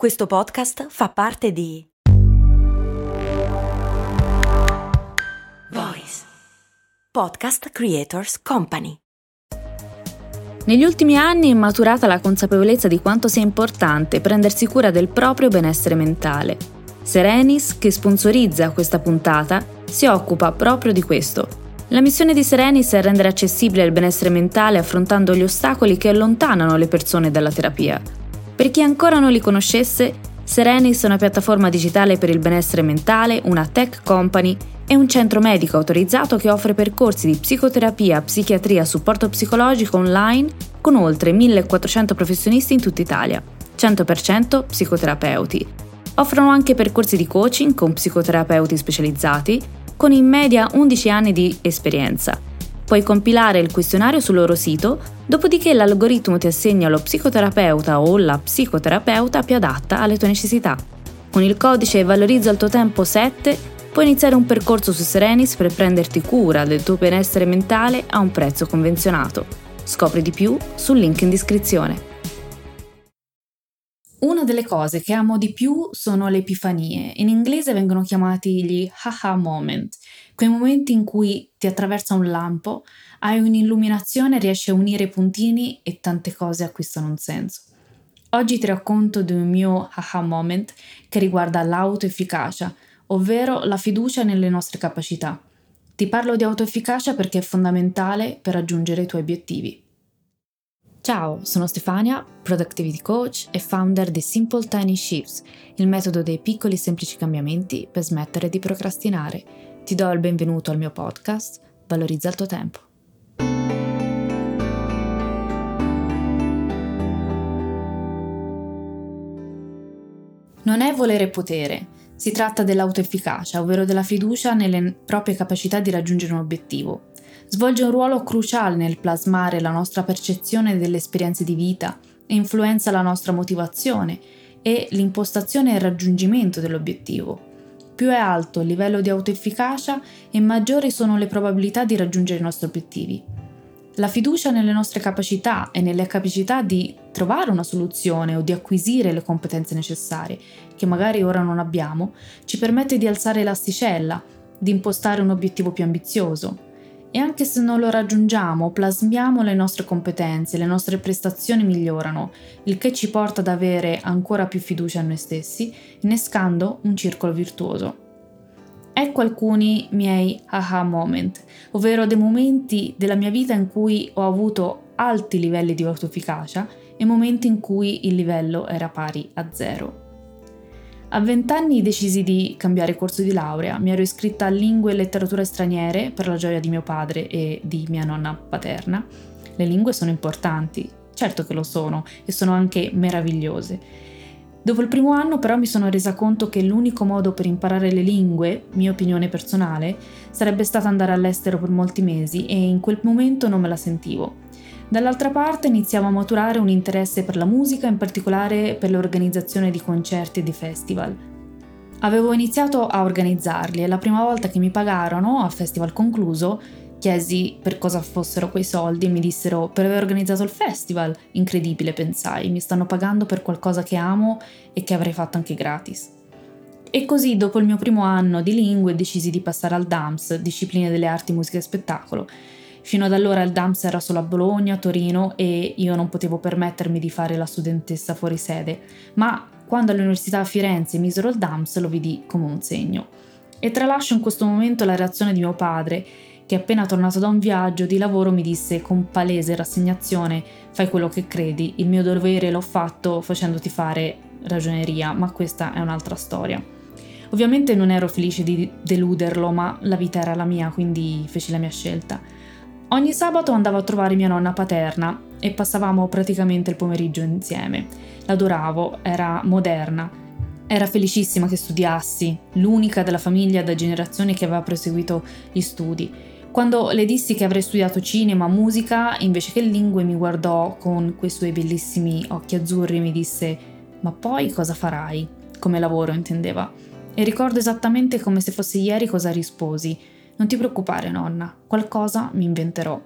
Questo podcast fa parte di Voice Podcast Creators Company. Negli ultimi anni è maturata la consapevolezza di quanto sia importante prendersi cura del proprio benessere mentale. Serenis, che sponsorizza questa puntata, si occupa proprio di questo. La missione di Serenis è rendere accessibile il benessere mentale affrontando gli ostacoli che allontanano le persone dalla terapia per chi ancora non li conoscesse, Serenis è una piattaforma digitale per il benessere mentale, una tech company e un centro medico autorizzato che offre percorsi di psicoterapia, psichiatria, supporto psicologico online con oltre 1400 professionisti in tutta Italia, 100% psicoterapeuti. Offrono anche percorsi di coaching con psicoterapeuti specializzati, con in media 11 anni di esperienza Puoi compilare il questionario sul loro sito, dopodiché l'algoritmo ti assegna lo psicoterapeuta o la psicoterapeuta più adatta alle tue necessità. Con il codice Valorizza il tuo tempo 7 puoi iniziare un percorso su Serenis per prenderti cura del tuo benessere mentale a un prezzo convenzionato. Scopri di più sul link in descrizione. Delle cose che amo di più sono le epifanie. In inglese vengono chiamati gli haha moment quei momenti in cui ti attraversa un lampo, hai un'illuminazione, riesci a unire i puntini e tante cose acquistano un senso. Oggi ti racconto di un mio aha moment che riguarda l'autoefficacia, ovvero la fiducia nelle nostre capacità. Ti parlo di autoefficacia perché è fondamentale per raggiungere i tuoi obiettivi. Ciao, sono Stefania, Productivity Coach e founder di Simple Tiny Shifts, il metodo dei piccoli e semplici cambiamenti per smettere di procrastinare ti do il benvenuto al mio podcast Valorizza il tuo tempo. Non è volere potere, si tratta dell'autoefficacia, ovvero della fiducia nelle proprie capacità di raggiungere un obiettivo. Svolge un ruolo cruciale nel plasmare la nostra percezione delle esperienze di vita e influenza la nostra motivazione e l'impostazione e il raggiungimento dell'obiettivo. Più è alto il livello di autoefficacia e maggiori sono le probabilità di raggiungere i nostri obiettivi. La fiducia nelle nostre capacità e nelle capacità di trovare una soluzione o di acquisire le competenze necessarie, che magari ora non abbiamo, ci permette di alzare l'asticella, di impostare un obiettivo più ambizioso, e anche se non lo raggiungiamo, plasmiamo le nostre competenze, le nostre prestazioni migliorano, il che ci porta ad avere ancora più fiducia in noi stessi, innescando un circolo virtuoso. Ecco alcuni miei aha moment, ovvero dei momenti della mia vita in cui ho avuto alti livelli di autoefficacia e momenti in cui il livello era pari a zero. A vent'anni decisi di cambiare corso di laurea, mi ero iscritta a lingue e letterature straniere per la gioia di mio padre e di mia nonna paterna. Le lingue sono importanti, certo che lo sono, e sono anche meravigliose. Dopo il primo anno però mi sono resa conto che l'unico modo per imparare le lingue, mia opinione personale, sarebbe stato andare all'estero per molti mesi e in quel momento non me la sentivo. Dall'altra parte iniziamo a maturare un interesse per la musica, in particolare per l'organizzazione di concerti e di festival. Avevo iniziato a organizzarli e la prima volta che mi pagarono, a festival concluso, chiesi per cosa fossero quei soldi e mi dissero per aver organizzato il festival. Incredibile, pensai, mi stanno pagando per qualcosa che amo e che avrei fatto anche gratis. E così, dopo il mio primo anno di lingue, decisi di passare al DAMS, discipline delle arti, musica e spettacolo, Fino ad allora il DAMS era solo a Bologna, Torino e io non potevo permettermi di fare la studentessa fuori sede, ma quando all'università a Firenze misero il DAMS lo vidi come un segno. E tralascio in questo momento la reazione di mio padre, che appena tornato da un viaggio di lavoro mi disse con palese rassegnazione fai quello che credi, il mio dovere l'ho fatto facendoti fare ragioneria, ma questa è un'altra storia. Ovviamente non ero felice di deluderlo, ma la vita era la mia, quindi feci la mia scelta. Ogni sabato andavo a trovare mia nonna paterna e passavamo praticamente il pomeriggio insieme. L'adoravo, era moderna. Era felicissima che studiassi, l'unica della famiglia da generazioni che aveva proseguito gli studi. Quando le dissi che avrei studiato cinema, musica, invece che lingue, mi guardò con quei suoi bellissimi occhi azzurri e mi disse: Ma poi cosa farai? Come lavoro intendeva. E ricordo esattamente come se fosse ieri cosa risposi. Non ti preoccupare, nonna, qualcosa mi inventerò.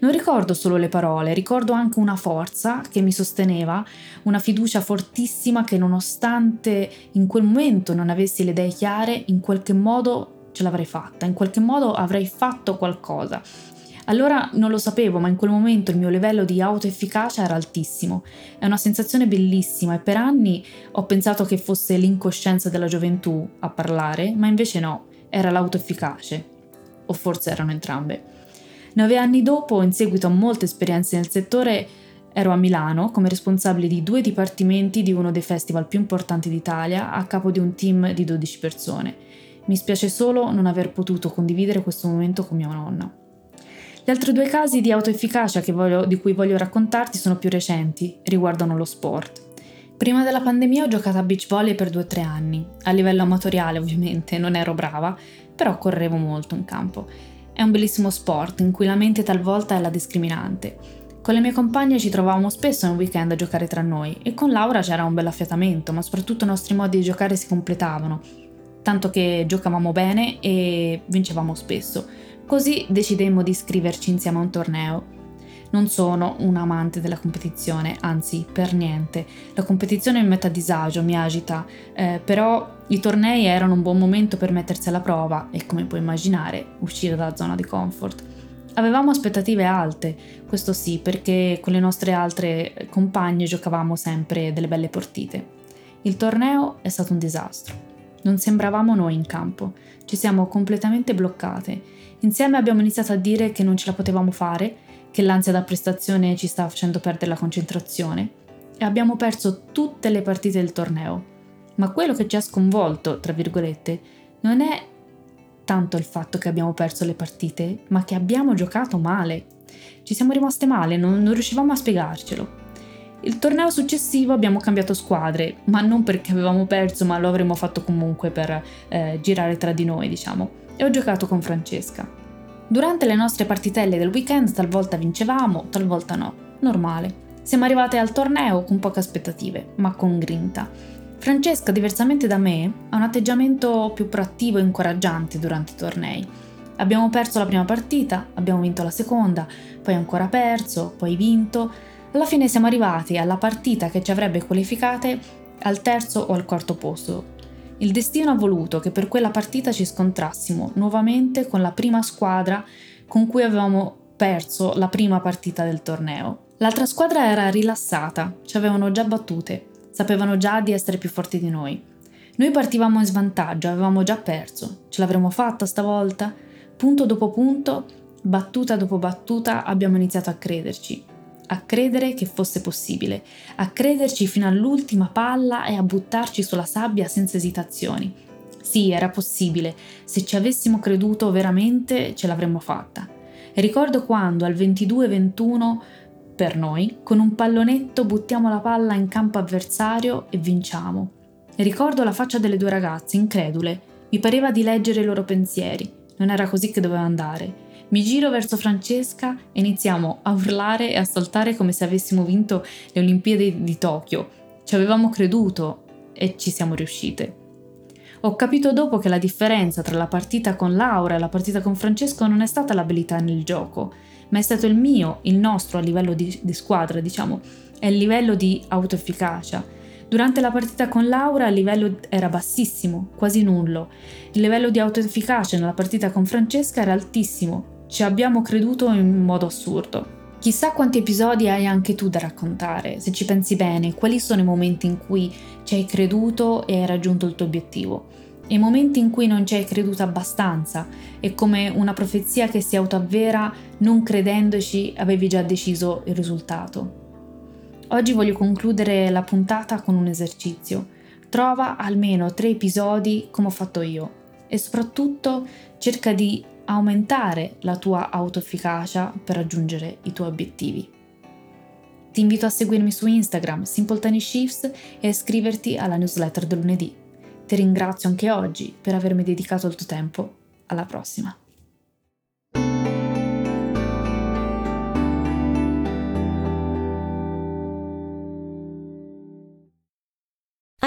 Non ricordo solo le parole, ricordo anche una forza che mi sosteneva, una fiducia fortissima che nonostante in quel momento non avessi le idee chiare, in qualche modo ce l'avrei fatta, in qualche modo avrei fatto qualcosa. Allora non lo sapevo, ma in quel momento il mio livello di autoefficacia era altissimo. È una sensazione bellissima e per anni ho pensato che fosse l'incoscienza della gioventù a parlare, ma invece no, era l'autoefficace. O forse erano entrambe. Nove anni dopo, in seguito a molte esperienze nel settore, ero a Milano come responsabile di due dipartimenti di uno dei festival più importanti d'Italia a capo di un team di 12 persone. Mi spiace solo non aver potuto condividere questo momento con mia nonna. Gli altri due casi di autoefficacia voglio, di cui voglio raccontarti sono più recenti riguardano lo sport. Prima della pandemia ho giocato a beach volley per 2-3 anni, a livello amatoriale ovviamente, non ero brava, però correvo molto in campo. È un bellissimo sport in cui la mente talvolta è la discriminante. Con le mie compagne ci trovavamo spesso in weekend a giocare tra noi e con Laura c'era un bel affiatamento, ma soprattutto i nostri modi di giocare si completavano, tanto che giocavamo bene e vincevamo spesso. Così decidemmo di iscriverci insieme a un torneo. Non sono un amante della competizione, anzi, per niente. La competizione mi mette a disagio, mi agita, eh, però i tornei erano un buon momento per mettersi alla prova e, come puoi immaginare, uscire dalla zona di comfort. Avevamo aspettative alte, questo sì, perché con le nostre altre compagne giocavamo sempre delle belle partite. Il torneo è stato un disastro. Non sembravamo noi in campo, ci siamo completamente bloccate Insieme abbiamo iniziato a dire che non ce la potevamo fare, che l'ansia da prestazione ci stava facendo perdere la concentrazione e abbiamo perso tutte le partite del torneo. Ma quello che ci ha sconvolto, tra virgolette, non è tanto il fatto che abbiamo perso le partite, ma che abbiamo giocato male. Ci siamo rimaste male, non, non riuscivamo a spiegarcelo. Il torneo successivo abbiamo cambiato squadre, ma non perché avevamo perso, ma lo avremmo fatto comunque per eh, girare tra di noi, diciamo e ho giocato con Francesca. Durante le nostre partitelle del weekend talvolta vincevamo, talvolta no. Normale. Siamo arrivate al torneo con poche aspettative, ma con grinta. Francesca, diversamente da me, ha un atteggiamento più proattivo e incoraggiante durante i tornei. Abbiamo perso la prima partita, abbiamo vinto la seconda, poi ancora perso, poi vinto. Alla fine siamo arrivati alla partita che ci avrebbe qualificate al terzo o al quarto posto, il destino ha voluto che per quella partita ci scontrassimo nuovamente con la prima squadra con cui avevamo perso la prima partita del torneo. L'altra squadra era rilassata, ci avevano già battute, sapevano già di essere più forti di noi. Noi partivamo in svantaggio, avevamo già perso. Ce l'avremmo fatta stavolta? Punto dopo punto, battuta dopo battuta, abbiamo iniziato a crederci a credere che fosse possibile, a crederci fino all'ultima palla e a buttarci sulla sabbia senza esitazioni. Sì, era possibile, se ci avessimo creduto veramente ce l'avremmo fatta. E ricordo quando al 22-21 per noi, con un pallonetto buttiamo la palla in campo avversario e vinciamo. E ricordo la faccia delle due ragazze, incredule. Mi pareva di leggere i loro pensieri. Non era così che doveva andare. Mi giro verso Francesca e iniziamo a urlare e a saltare come se avessimo vinto le Olimpiadi di Tokyo. Ci avevamo creduto e ci siamo riuscite. Ho capito dopo che la differenza tra la partita con Laura e la partita con Francesco non è stata l'abilità nel gioco, ma è stato il mio, il nostro a livello di, di squadra, diciamo, è il livello di autoefficacia. Durante la partita con Laura il livello era bassissimo, quasi nullo. Il livello di autoefficacia nella partita con Francesca era altissimo, ci abbiamo creduto in modo assurdo. Chissà quanti episodi hai anche tu da raccontare, se ci pensi bene, quali sono i momenti in cui ci hai creduto e hai raggiunto il tuo obiettivo, e i momenti in cui non ci hai creduto abbastanza e come una profezia che si autoavvera, non credendoci, avevi già deciso il risultato. Oggi voglio concludere la puntata con un esercizio. Trova almeno tre episodi come ho fatto io e soprattutto cerca di aumentare la tua autoefficacia per raggiungere i tuoi obiettivi. Ti invito a seguirmi su Instagram Simple Tiny Shifts e a iscriverti alla newsletter del lunedì. Ti ringrazio anche oggi per avermi dedicato il tuo tempo. Alla prossima!